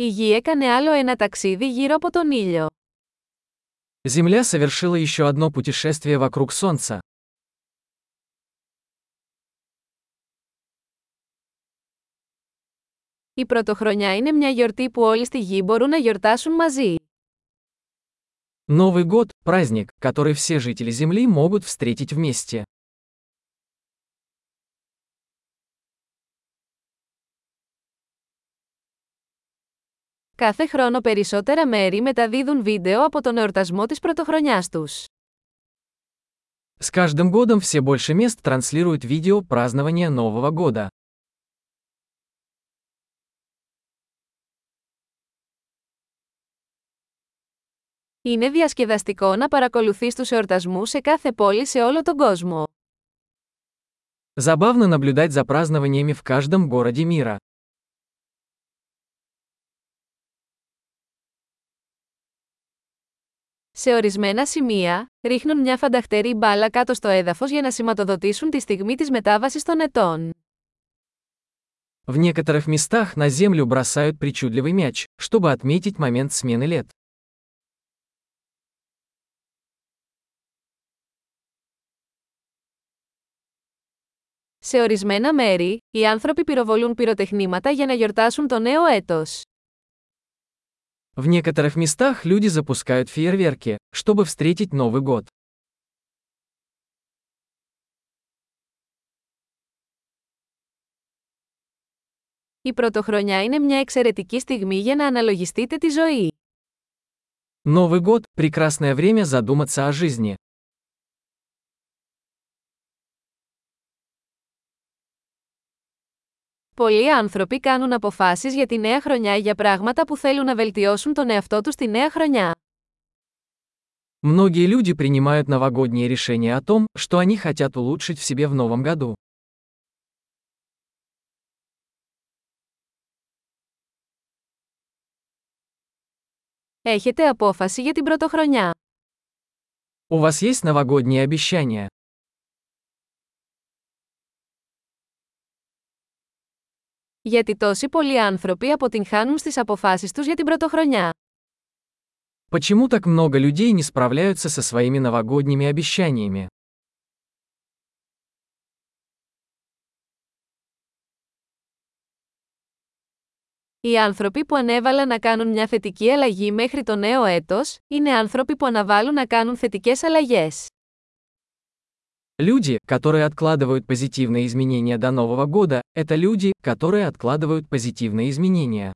Η γη έκανε άλλο ένα ταξίδι γύρω από τον ήλιο. Земля совершила еще одно путешествие вокруг Солнца. Η πρωτοχρονιά είναι μια γιορτή που όλοι στη γη μπορούν να γιορτάσουν μαζί. Новый год – праздник, который все жители Земли могут встретить вместе. Κάθε χρόνο περισσότερα μέρη μεταδίδουν βίντεο από τον εορτασμό της πρωτοχρονιάς τους. С каждым годом все больше мест транслируют видео празднования Нового года. Είναι διασκεδαστικό να παρακολουθείς τους εορτασμούς σε κάθε πόλη σε όλο τον κόσμο. Забавно наблюдать за празднованиями в каждом городе мира. Σε ορισμένα σημεία, ρίχνουν μια φανταχτερή μπάλα κάτω στο έδαφος για να σηματοδοτήσουν τη στιγμή της μετάβασης των ετών. В некоторых местах на землю бросают причудливый мяч, чтобы отметить момент смены лет. Σε ορισμένα μέρη, οι άνθρωποι πυροβολούν πυροτεχνήματα για να γιορτάσουν το νέο έτος. В некоторых местах люди запускают фейерверки, чтобы встретить Новый год. Η πρωτοχρονιά είναι μια εξαιρετική στιγμή για να αναλογιστείτε τη ζωή. Новый год – прекрасное время задуматься о жизни. Πολλοί άνθρωποι κάνουν αποφάσεις για τη νέα χρονιά για πράγματα που θέλουν να βελτιώσουν τον εαυτό τους τη νέα χρονιά. Многие люди принимают новогодние решения о том, что они хотят улучшить в себе в новом году. Έχετε απόφαση για την πρωτοχρονιά. У вас есть новогодние обещания? Γιατί τόσοι πολλοί άνθρωποι αποτυγχάνουν στις αποφάσεις τους για την πρωτοχρονιά. Почему так много людей не справляются со своими новогодними обещаниями? Οι άνθρωποι που ανέβαλαν να κάνουν μια θετική αλλαγή μέχρι το νέο έτος, είναι άνθρωποι που αναβάλουν να κάνουν θετικές αλλαγές. Люди, которые откладывают позитивные изменения до Нового года, это люди, которые откладывают позитивные изменения.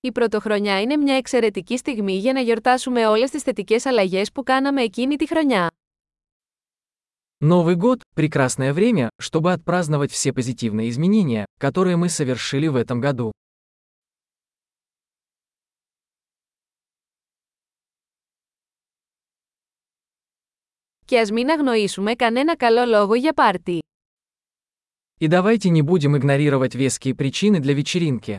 Η πρωτοχρονιά είναι μια εξαιρετική στιγμή για να γιορτάσουμε όλες τις θετικές αλλαγές που κάναμε εκείνη τη χρονιά. Новый год – прекрасное время, чтобы отпраздновать все позитивные изменения, которые мы совершили в этом году. Και ας μην αγνοήσουμε κανένα καλό λόγο για πάρτι. И давайте не будем игнорировать веские причины для вечеринки.